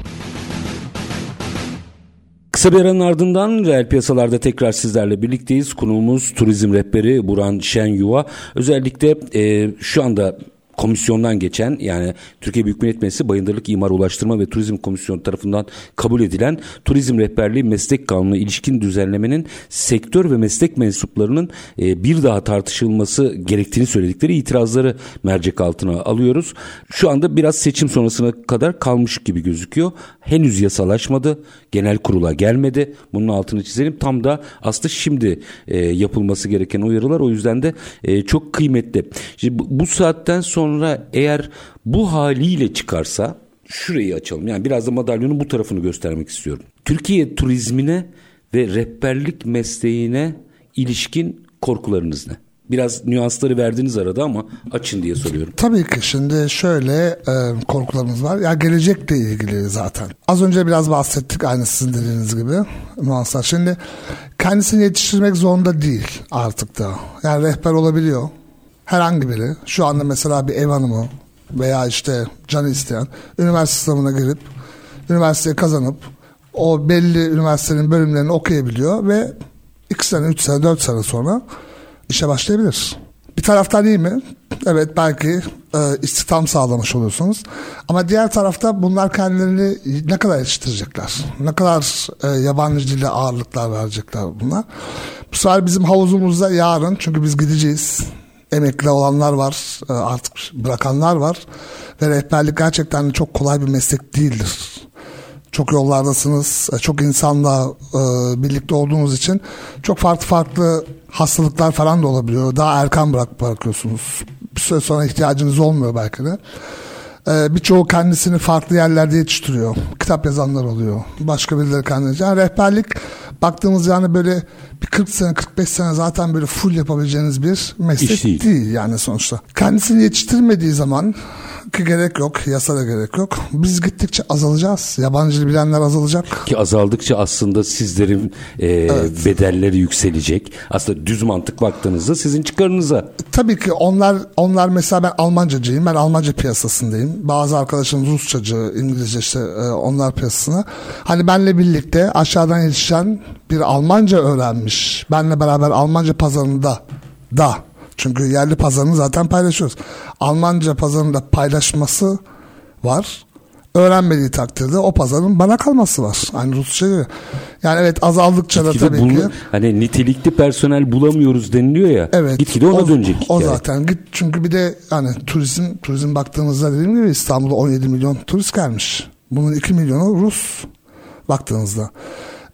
Kısa bir aranın ardından reel piyasalarda tekrar sizlerle birlikteyiz. Konuğumuz turizm rehberi Buran Şenyuva. Özellikle e, şu anda komisyondan geçen yani Türkiye Büyük Millet Meclisi Bayındırlık İmar Ulaştırma ve Turizm Komisyonu tarafından kabul edilen Turizm Rehberliği Meslek Kanunu ilişkin düzenlemenin sektör ve meslek mensuplarının e, bir daha tartışılması gerektiğini söyledikleri itirazları mercek altına alıyoruz. Şu anda biraz seçim sonrasına kadar kalmış gibi gözüküyor. Henüz yasalaşmadı. Genel kurula gelmedi. Bunun altını çizelim. Tam da aslında şimdi e, yapılması gereken uyarılar. O yüzden de e, çok kıymetli. Şimdi bu, bu saatten sonra eğer bu haliyle çıkarsa şurayı açalım. Yani biraz da madalyonun bu tarafını göstermek istiyorum. Türkiye turizmine ve rehberlik mesleğine ilişkin korkularınız ne? Biraz nüansları verdiniz arada ama açın diye soruyorum. Tabii ki şimdi şöyle e, korkularımız var. Ya gelecekle ilgili zaten. Az önce biraz bahsettik aynı sizin dediğiniz gibi. Nuanslar. Şimdi kendisini yetiştirmek zorunda değil artık da. Yani rehber olabiliyor. Herhangi biri. Şu anda mesela bir ev hanımı veya işte canı isteyen üniversite sınavına girip üniversiteyi kazanıp o belli üniversitenin bölümlerini okuyabiliyor ve 2 sene, 3 sene, 4 sene sonra işe başlayabilir. Bir taraftan iyi mi? Evet belki e, istihdam sağlamış olursunuz. Ama diğer tarafta bunlar kendilerini ne kadar yetiştirecekler? Ne kadar e, yabancı dile ağırlıklar verecekler bunlar? Bu sefer bizim havuzumuzda yarın çünkü biz gideceğiz. Emekli olanlar var, e, artık bırakanlar var. Ve rehberlik gerçekten çok kolay bir meslek değildir çok yollardasınız, e, çok insanla e, birlikte olduğunuz için çok farklı farklı hastalıklar falan da olabiliyor. Daha erken bırak bırakıyorsunuz. Bir süre sonra ihtiyacınız olmuyor belki de. Birçoğu kendisini farklı yerlerde yetiştiriyor. Kitap yazanlar oluyor. Başka birileri kendini. Yani rehberlik baktığımız yani böyle bir 40 sene 45 sene zaten böyle full yapabileceğiniz bir meslek değil. değil yani sonuçta. Kendisini yetiştirmediği zaman ki gerek yok, yasada gerek yok. Biz gittikçe azalacağız. Yabancı dil bilenler azalacak. Ki azaldıkça aslında sizlerin e, bedelleri yükselecek. Aslında düz mantık baktığınızda sizin çıkarınıza. Tabii ki onlar onlar mesela ben Almancacıyım. Ben Almanca piyasasındayım. Bazı arkadaşım Rusçacı, İngilizce işte e, onlar piyasasına. Hani benle birlikte aşağıdan yetişen bir Almanca öğrenmiş. Benle beraber Almanca pazarında da çünkü yerli pazarını zaten paylaşıyoruz. Almanca pazarında paylaşması var. Öğrenmediği takdirde o pazarın bana kalması var. Aynı Rusça gibi. Yani evet azaldıkça da Gitgide tabii bunu, ki. hani nitelikli personel bulamıyoruz deniliyor ya. Evet. Gitgide ona o, dönecek. O hikaye. zaten git çünkü bir de hani turizm turizm baktığımızda dediğim gibi İstanbul'da 17 milyon turist gelmiş. Bunun 2 milyonu Rus baktığınızda.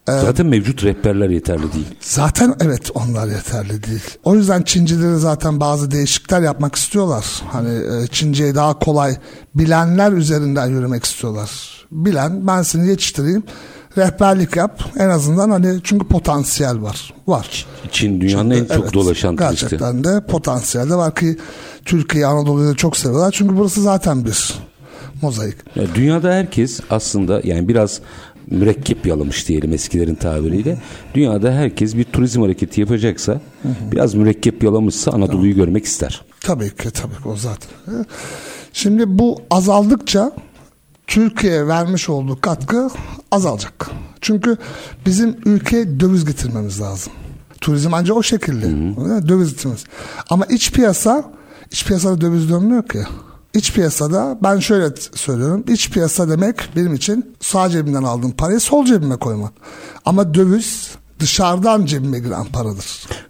Ee, Zaten mevcut rehberler yeterli değil. Zaten evet onlar yeterli değil. O yüzden Çincileri zaten bazı değişiklikler yapmak istiyorlar. Hani e, Çince'yi daha kolay bilenler üzerinden yürümek istiyorlar. Bilen ben seni yetiştireyim. Rehberlik yap. En azından hani çünkü potansiyel var. Var. Çin dünyanın en çok Evet, dolaşan turisti. Gerçekten de potansiyel de var ki Türkiye Anadolu'yu çok seviyorlar. Çünkü burası zaten bir mozaik. Ya dünyada herkes aslında yani biraz mürekkep yalamış diyelim eskilerin tabiriyle. Dünyada herkes bir turizm hareketi yapacaksa biraz mürekkep yalamışsa Anadolu'yu görmek ister. Tabii ki tabii ki o zaten. Şimdi bu azaldıkça Türkiye'ye vermiş olduğu katkı azalacak. Çünkü bizim ülkeye döviz getirmemiz lazım. Turizm ancak o şekilde. Dövizimiz. Ama iç piyasa, iç piyasada döviz dönmüyor ki. İç piyasada ben şöyle söylüyorum. İç piyasa demek benim için sağ cebimden aldığım parayı sol cebime koymak. Ama döviz dışarıdan cebime giren paradır.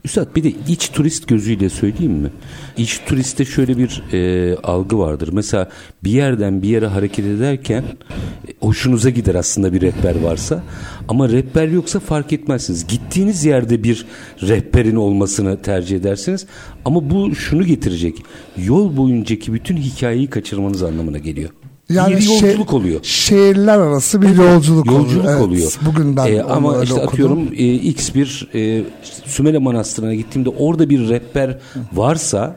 Üstad bir de iç turist gözüyle söyleyeyim mi? İç turiste şöyle bir e, algı vardır. Mesela bir yerden bir yere hareket ederken e, hoşunuza gider aslında bir rehber varsa. Ama rehber yoksa fark etmezsiniz. Gittiğiniz yerde bir rehberin olmasını tercih edersiniz. Ama bu şunu getirecek. Yol boyuncaki bütün hikayeyi kaçırmanız anlamına geliyor. Yani bir şey- yolculuk oluyor. Şehirler arası bir yolculuk, Yolculuk oluyor. Evet, oluyor. Bugün ben Ee, ama işte okudum. atıyorum e, X bir e, Sümele Manastırı'na gittiğimde orada bir rehber varsa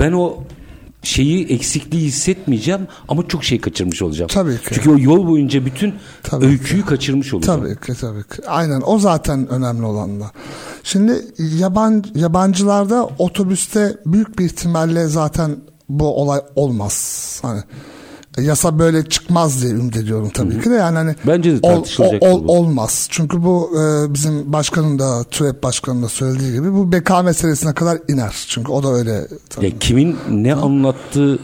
ben o şeyi eksikliği hissetmeyeceğim ama çok şey kaçırmış olacağım. Tabii ki. Çünkü o yol boyunca bütün Tabii öyküyü kaçırmış olacağım. Tabii ki tabii ki. Aynen o zaten önemli olan da. Şimdi yaban yabancılarda otobüste büyük bir ihtimalle zaten bu olay olmaz. Hani yasa böyle çıkmaz diye ümit ediyorum tabii ki de yani hani Bence de tartışılacaktır bu. olmaz. Çünkü bu e, bizim başkanın da TÜREP başkanının da söylediği gibi bu beka meselesine kadar iner. Çünkü o da öyle Ya kimin ne anlattığı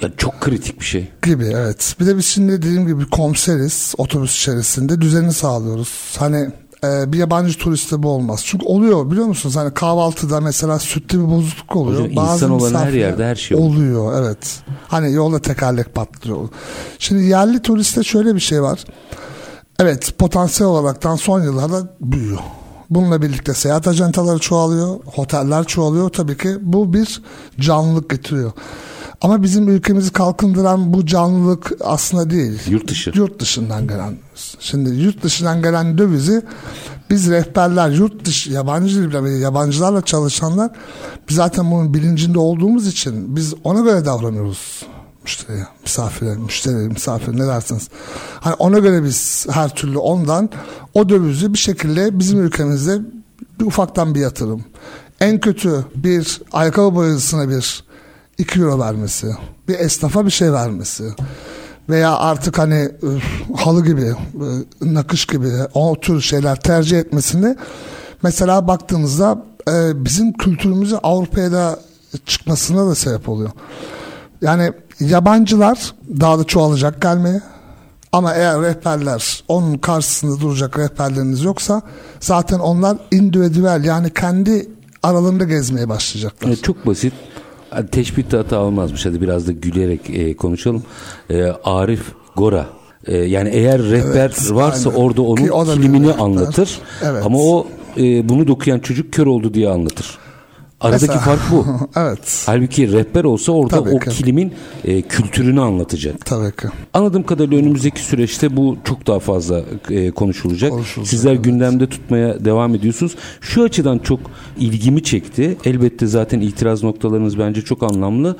ya çok kritik bir şey. gibi evet. Bir de biz şimdi dediğim gibi komiseriz otobüs içerisinde düzeni sağlıyoruz. Hani e, bir yabancı turiste bu olmaz. Çünkü oluyor biliyor musunuz? Hani kahvaltıda mesela sütlü bir bozukluk oluyor. Hocam, insan olan her yerde her şey olur. oluyor. Evet. Hani yolda tekerlek patlıyor. Şimdi yerli turiste şöyle bir şey var. Evet potansiyel olaraktan son yıllarda büyüyor. Bununla birlikte seyahat ajantaları çoğalıyor, oteller çoğalıyor. Tabii ki bu bir canlılık getiriyor. Ama bizim ülkemizi kalkındıran bu canlılık aslında değil. Yurt dışı. Yurt dışından gelen. Şimdi yurt dışından gelen dövizi biz rehberler, yurt dışı yabancı yabancılarla çalışanlar biz zaten bunun bilincinde olduğumuz için biz ona göre davranıyoruz müşteriye, misafire, müşteri, misafir ne dersiniz? Hani ona göre biz her türlü ondan o dövizi bir şekilde bizim ülkemizde bir ufaktan bir yatırım. En kötü bir ayakkabı boyacısına bir 2 euro vermesi, bir esnafa bir şey vermesi veya artık hani halı gibi, e, nakış gibi o tür şeyler tercih etmesini mesela baktığınızda e, bizim kültürümüzü Avrupa'ya da çıkmasına da sebep oluyor. Yani yabancılar daha da çoğalacak gelmeye. Ama eğer rehberler onun karşısında duracak rehberleriniz yoksa zaten onlar individual yani kendi aralarında gezmeye başlayacaklar. Evet, çok basit. Hadi Teşbihte hata olmazmış. Hadi biraz da gülerek e, konuşalım. E, Arif Gora. E, yani eğer rehber Evet, varsa aynen. orada onun Ki o kilimini anlatır. Evet. Ama o e, bunu dokuyan çocuk kör oldu diye anlatır. Aradaki Mesela- fark bu. evet. Halbuki rehber olsa orada Tabii o ki. kilimin e, kültürünü anlatacak. Tabii ki. Anladığım kadarıyla önümüzdeki süreçte bu çok daha fazla e, konuşulacak. Konuşulacak, Sizler evet. gündemde tutmaya devam ediyorsunuz. Şu açıdan çok ilgimi çekti. Elbette zaten itiraz noktalarınız bence çok anlamlı.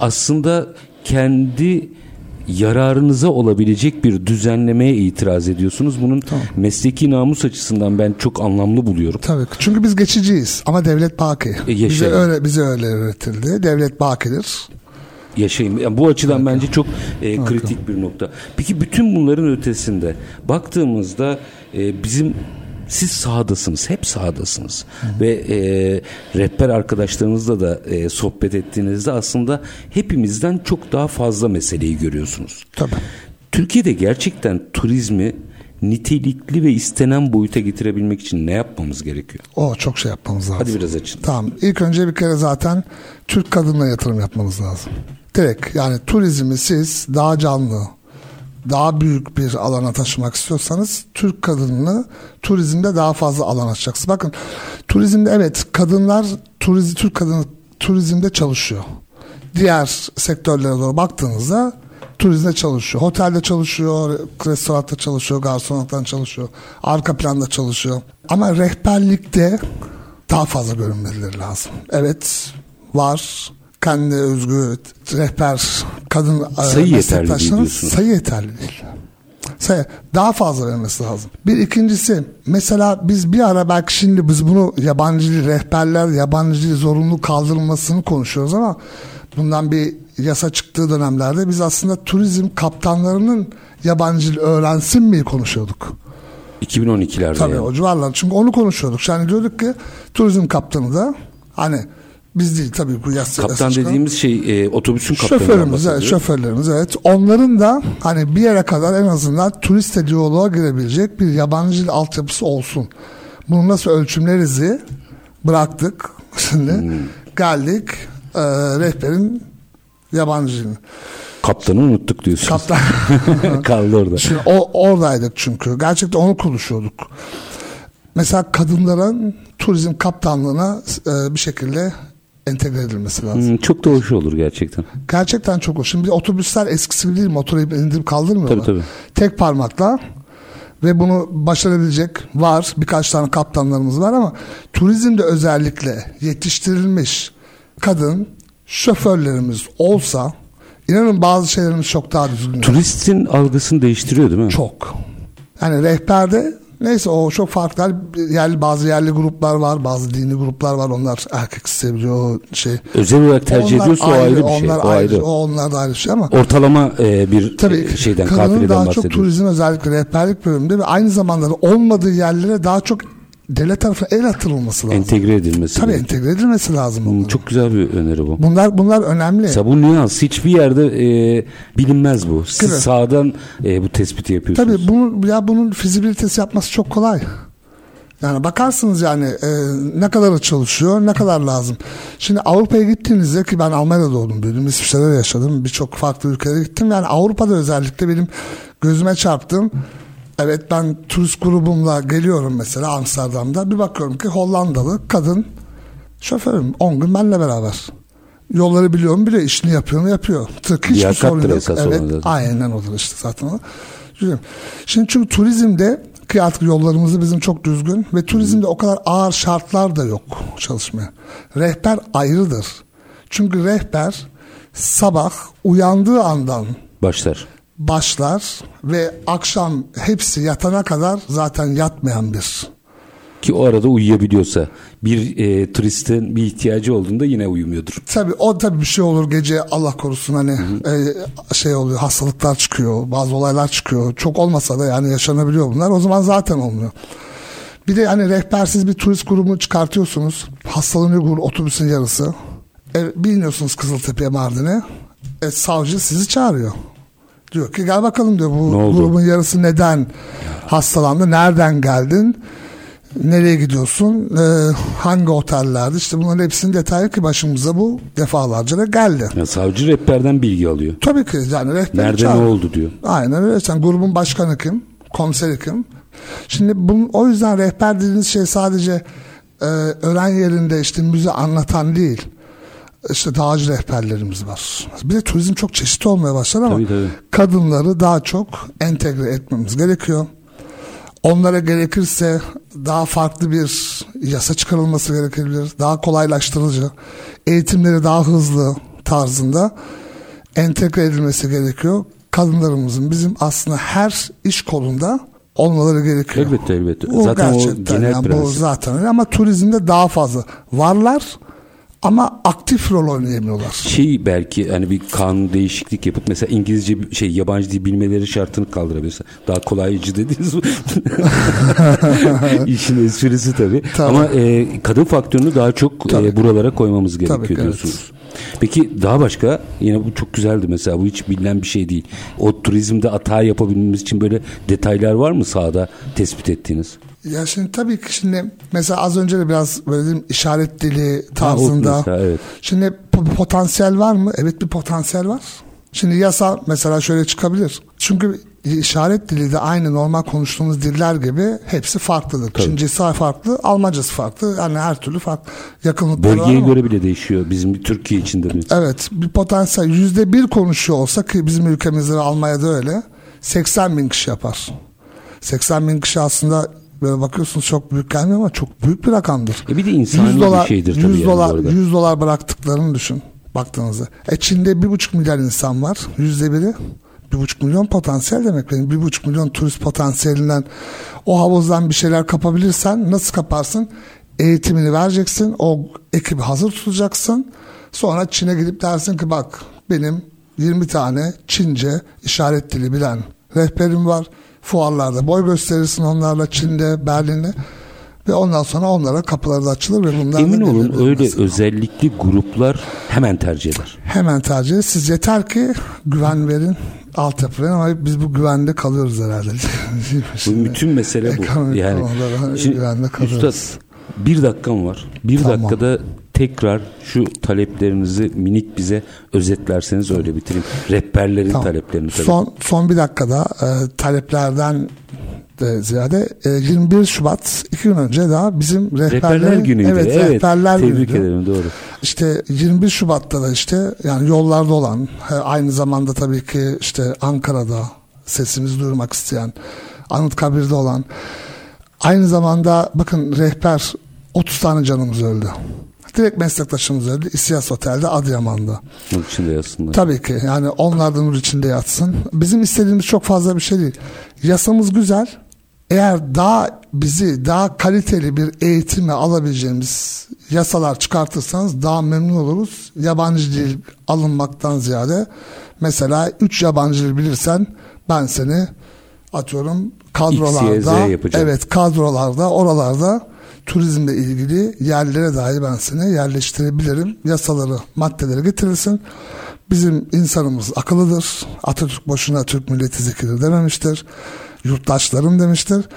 Aslında kendi yararınıza olabilecek bir düzenlemeye itiraz ediyorsunuz. Bunun mesleki namus açısından ben çok anlamlı buluyorum. Tabii. Çünkü biz geçiciyiz ama devlet baki. E, bize öyle bize öyle öğretildi. Devlet bakidir. yaşayayım. Yani bu açıdan bence çok e, kritik bir nokta. Peki bütün bunların ötesinde baktığımızda e, bizim siz sahadasınız, hep sahadasınız ve e, rehber arkadaşlarınızla da e, sohbet ettiğinizde aslında hepimizden çok daha fazla meseleyi görüyorsunuz. Tabii. Türkiye'de gerçekten turizmi nitelikli ve istenen boyuta getirebilmek için ne yapmamız gerekiyor? O çok şey yapmamız lazım. Hadi biraz açın. Tamam. İlk önce bir kere zaten Türk kadınına yatırım yapmamız lazım. Direkt yani turizmi siz daha canlı, daha büyük bir alana taşımak istiyorsanız Türk kadınını turizmde daha fazla alan açacaksınız. Bakın turizmde evet kadınlar turizm Türk kadını turizmde çalışıyor. Diğer sektörlere doğru baktığınızda turizmde çalışıyor. Otelde çalışıyor, restoranda çalışıyor, garsonluktan çalışıyor, arka planda çalışıyor. Ama rehberlikte daha fazla görünmeleri lazım. Evet var kendi özgü rehber kadın e, Sayı yeterli değil diyorsunuz. sayı yeterli değil. Sayı daha fazla vermesi lazım. Bir ikincisi mesela biz bir ara belki şimdi biz bunu yabancı dil rehberler yabancı dil zorunlu kaldırılmasını konuşuyoruz ama bundan bir yasa çıktığı dönemlerde biz aslında turizm kaptanlarının yabancı dil öğrensin mi konuşuyorduk. 2012'lerde Tabii yani. o civarlar. Çünkü onu konuşuyorduk. Yani diyorduk ki turizm kaptanı da hani biz değil tabii bu yas Kaptan çıkan- dediğimiz şey e, otobüsün kaptanı. Şoförümüz, evet, şoförlerimiz evet. Onların da hani bir yere kadar en azından turist diyaloğa girebilecek bir yabancı dil altyapısı olsun. Bunu nasıl ölçümlerizi bıraktık. Şimdi Hmm. geldik e, rehberin yabancı dilini. Kaptanı unuttuk diyorsun. Kaptan Kaldı orada. Şimdi o, oradaydık çünkü. Gerçekten onu konuşuyorduk. Mesela kadınların turizm kaptanlığına e, bir şekilde entegre edilmesi lazım. Hmm, çok da hoş olur gerçekten. Gerçekten çok hoş. Şimdi otobüsler eskisi gibi değil motoru indirip kaldırmıyorlar. Tabii, tabii. Tek parmakla ve bunu başarabilecek var. Birkaç tane kaptanlarımız var ama turizmde özellikle yetiştirilmiş kadın şoförlerimiz olsa inanın bazı şeylerimiz çok daha düzgün. Turistin algısını değiştiriyor değil mi? Çok. Yani rehberde neyse o çok farklı. Yerli, bazı yerli gruplar var, bazı dini gruplar var. Onlar erkek seviyor şey. Özel olarak tercih Onlar ediyorsa o ayrı bir şey. Onlar O ayrı. O onlar da ayrı şey ama Ortalama e, bir Tabii e, şeyden kadının kafileden daha çok bahsediyoruz. turizm özellikle rehberlik bölümünde ve aynı zamanda da olmadığı yerlere daha çok devlet tarafından el atılması lazım. Entegre edilmesi. Tabii entegre edilmesi lazım. Hmm, bunların. Çok güzel bir öneri bu. Bunlar bunlar önemli. Mesela bu nüans hiçbir yerde e, bilinmez bu. Siz mi? sağdan e, bu tespiti yapıyorsunuz. Tabii bunu ya bunun fizibilitesi yapması çok kolay. Yani bakarsınız yani e, ne kadar çalışıyor, ne kadar lazım. Şimdi Avrupa'ya gittiğinizde ki ben Almanya'da doğdum, büyüdüm, İsviçre'de yaşadım, birçok farklı ülkelere gittim. Yani Avrupa'da özellikle benim gözüme çarptığım Evet ben turist grubumla geliyorum mesela Amsterdam'da. Bir bakıyorum ki Hollandalı kadın şoförüm 10 gün benimle beraber. Yolları biliyorum bile işini yapıyor mu yapıyor. Tık hiçbir Liyakattır sorun yok. esas Evet aynen odur işte zaten. Şimdi çünkü turizmde ki artık yollarımız bizim çok düzgün ve turizmde o kadar ağır şartlar da yok çalışmaya. Rehber ayrıdır. Çünkü rehber sabah uyandığı andan Başlar. Başlar ve akşam hepsi yatana kadar zaten yatmayan bir. Ki o arada uyuyabiliyorsa bir e, turistin bir ihtiyacı olduğunda yine uyumuyordur. Tabii o tabii bir şey olur gece Allah korusun hani e, şey oluyor hastalıklar çıkıyor bazı olaylar çıkıyor çok olmasa da yani yaşanabiliyor bunlar o zaman zaten olmuyor. Bir de hani rehbersiz bir turist grubu çıkartıyorsunuz hastalanıyor grubu, otobüsün yarısı e, biniyorsunuz Kızıltepe'ye Mardin'e e, savcı sizi çağırıyor. Diyor ki gel bakalım diyor bu grubun yarısı neden hastalandı nereden geldin nereye gidiyorsun e, hangi otellerde işte bunların hepsinin detayı ki başımıza bu defalarca da geldi. Yani savcı rehberden bilgi alıyor. Tabii ki yani rehber Nerede çağır. ne oldu diyor. Aynen öyle. Sen grubun başkanı kim? Komiseri kim? Şimdi bunun, o yüzden rehber dediğiniz şey sadece e, öğren yerinde işte müze anlatan değil. İşte dağcı rehberlerimiz var. Bir de turizm çok çeşitli olmaya başladı ama Tabii, tabii. kadınları daha çok entegre etmemiz gerekiyor. Onlara gerekirse daha farklı bir yasa çıkarılması gerekebilir. Daha kolaylaştırıcı, eğitimleri daha hızlı tarzında entegre edilmesi gerekiyor. Kadınlarımızın bizim aslında her iş kolunda olmaları gerekiyor. Elbette elbette. Bu Zaten o gerçekten genel yani bu zaten öyle ama turizmde daha fazla varlar ama aktif rol oynayamıyorlar. Şey belki hani bir kanun değişiklik yapıp mesela İngilizce şey yabancı dil bilmeleri şartını kaldırabilirse daha kolaycı dediniz bu. İşin esprisi tabii. Tabii. Ama e, kadın faktörünü daha çok Tabii. e, buralara koymamız gerekiyor Tabii ki, evet. diyorsunuz. Peki daha başka yine bu çok güzeldi mesela bu hiç bilinen bir şey değil. O turizmde hata yapabilmemiz için böyle detaylar var mı sahada tespit ettiğiniz? Ya şimdi tabii ki şimdi mesela az önce de biraz böyle dedim işaret dili tarzında. mesela, evet. Şimdi po- potansiyel var mı? Evet bir potansiyel var. Şimdi yasa mesela şöyle çıkabilir. Çünkü işaret dili de aynı normal konuştuğumuz diller gibi hepsi farklıdır. Çincesi farklı, Almancası farklı. Yani her türlü farklı. Yakınlıkları Bölgeye göre bile değişiyor bizim Türkiye içinde mi? Evet bir potansiyel yüzde bir konuşuyor olsa ki bizim ülkemizde ve Almanya'da öyle 80 bin kişi yapar. 80 bin kişi aslında böyle bakıyorsunuz çok büyük gelmiyor ama çok büyük bir rakamdır. E bir de insani bir şeydir tabii 100 yani bu dolar, arada. 100 dolar bıraktıklarını düşün baktığınızda. E Çin'de bir buçuk milyar insan var. Yüzde biri. Bir buçuk milyon potansiyel demek benim. Bir buçuk milyon turist potansiyelinden o havuzdan bir şeyler kapabilirsen nasıl kaparsın? Eğitimini vereceksin. O ekibi hazır tutacaksın. Sonra Çin'e gidip dersin ki bak benim 20 tane Çince işaret dili bilen rehberim var. Fuarlarda boy gösterirsin onlarla Çin'de, Berlin'de ve ondan sonra onlara kapıları da açılır ve bunlar Emin olun öyle mesela. özellikli gruplar hemen tercih eder. Hemen tercih edin. Siz yeter ki güven verin, altyapı verin ama biz bu güvende kalıyoruz herhalde. Bu bütün mesele bu. ekonomik Yani şimdi, güvende kalıyoruz. üstad bir dakikam var. Bir Tamam. dakikada tekrar şu taleplerinizi minik bize özetlerseniz öyle bitireyim. Rehberlerin Tamam. taleplerini tabii. Son, son bir dakikada e, taleplerden de ziyade e, 21 Şubat iki gün önce daha bizim Rehberler günüydü. Evet, Evet, rehberler tebrik günüydü. ederim doğru. İşte 21 Şubat'ta da işte yani yollarda olan he, aynı zamanda tabii ki işte Ankara'da sesimizi duyurmak isteyen Anıtkabir'de olan aynı zamanda bakın rehber 30 tane canımız öldü. Direkt meslektaşımız öldü. İsyas Otel'de Adıyaman'da. Bunun için de yazsınlar. Tabii ki yani onlar da nur içinde yatsın. Bizim istediğimiz çok fazla bir şey değil. Yasamız güzel. Eğer daha bizi daha kaliteli bir eğitime alabileceğimiz yasalar çıkartırsanız daha memnun oluruz. Yabancı dil alınmaktan ziyade mesela 3 yabancı dil bilirsen ben seni atıyorum kadrolarda XYZ yapacağım. evet kadrolarda oralarda turizmle ilgili yerlere dahi ben seni yerleştirebilirim. Yasaları, maddeleri getirirsin. Bizim insanımız akıllıdır. Atatürk boşuna Türk milleti zekidir dememiştir. Yurttaşlarım demiştir.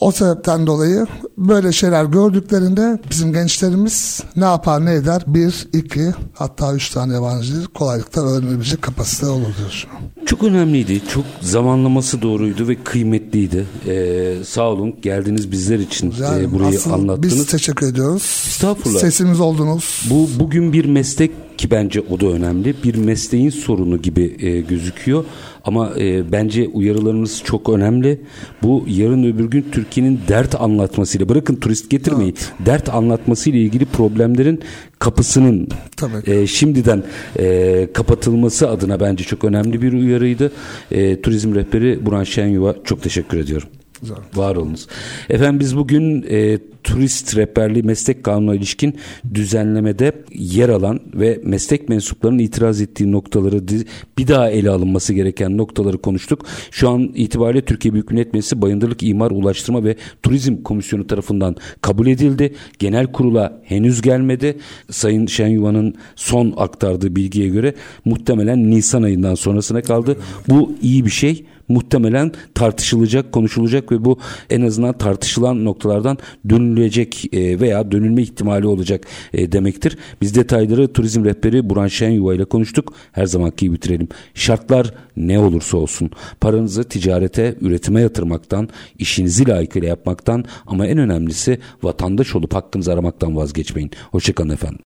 O sebepten dolayı böyle şeyler gördüklerinde bizim gençlerimiz ne yapar ne eder? Bir, iki hatta üç tane yabancı dil kolaylıkla öğrenebilecek kapasite olur diyor. Çok önemliydi. Çok zamanlaması doğruydu ve kıymetliydi. Ee, sağ olun geldiniz bizler için Yani e, burayı anlattınız. Biz teşekkür ediyoruz. Estağfurullah. Sesimiz oldunuz. Bu bugün bir meslek ki bence o da önemli. Bir mesleğin sorunu gibi e, gözüküyor. Ama e, bence uyarılarınız çok önemli. Bu yarın öbür gün Türkiye'nin dert anlatmasıyla bırakın turist getirmeyi. Dert anlatmasıyla ilgili problemlerin kapısının Tabii e, şimdiden e, kapatılması adına bence çok önemli bir uyarıydı. E, turizm rehberi Burhan Şenyuva çok teşekkür ediyorum. Güzel. Var olunuz. Efendim biz bugün e, turist rehberliği meslek kanununa ilişkin düzenlemede yer alan ve meslek mensuplarının itiraz ettiği noktaları bir daha ele alınması gereken noktaları konuştuk. Şu an itibariyle Türkiye Büyük Millet Meclisi Bayındırlık İmar Ulaştırma ve Turizm Komisyonu tarafından kabul edildi. Genel kurula henüz gelmedi. Sayın Şenyuva'nın son aktardığı bilgiye göre muhtemelen Nisan ayından sonrasına kaldı. Bu iyi bir şey muhtemelen tartışılacak, konuşulacak ve bu en azından tartışılan noktalardan dönülecek e, veya dönülme ihtimali olacak e, demektir. Biz detayları turizm rehberi Burhan Şenyuva ile konuştuk. Her zamanki bitirelim. Şartlar ne olursa olsun paranızı ticarete, üretime yatırmaktan, işinizi layıkıyla yapmaktan ama en önemlisi vatandaş olup hakkınızı aramaktan vazgeçmeyin. Hoşçakalın efendim.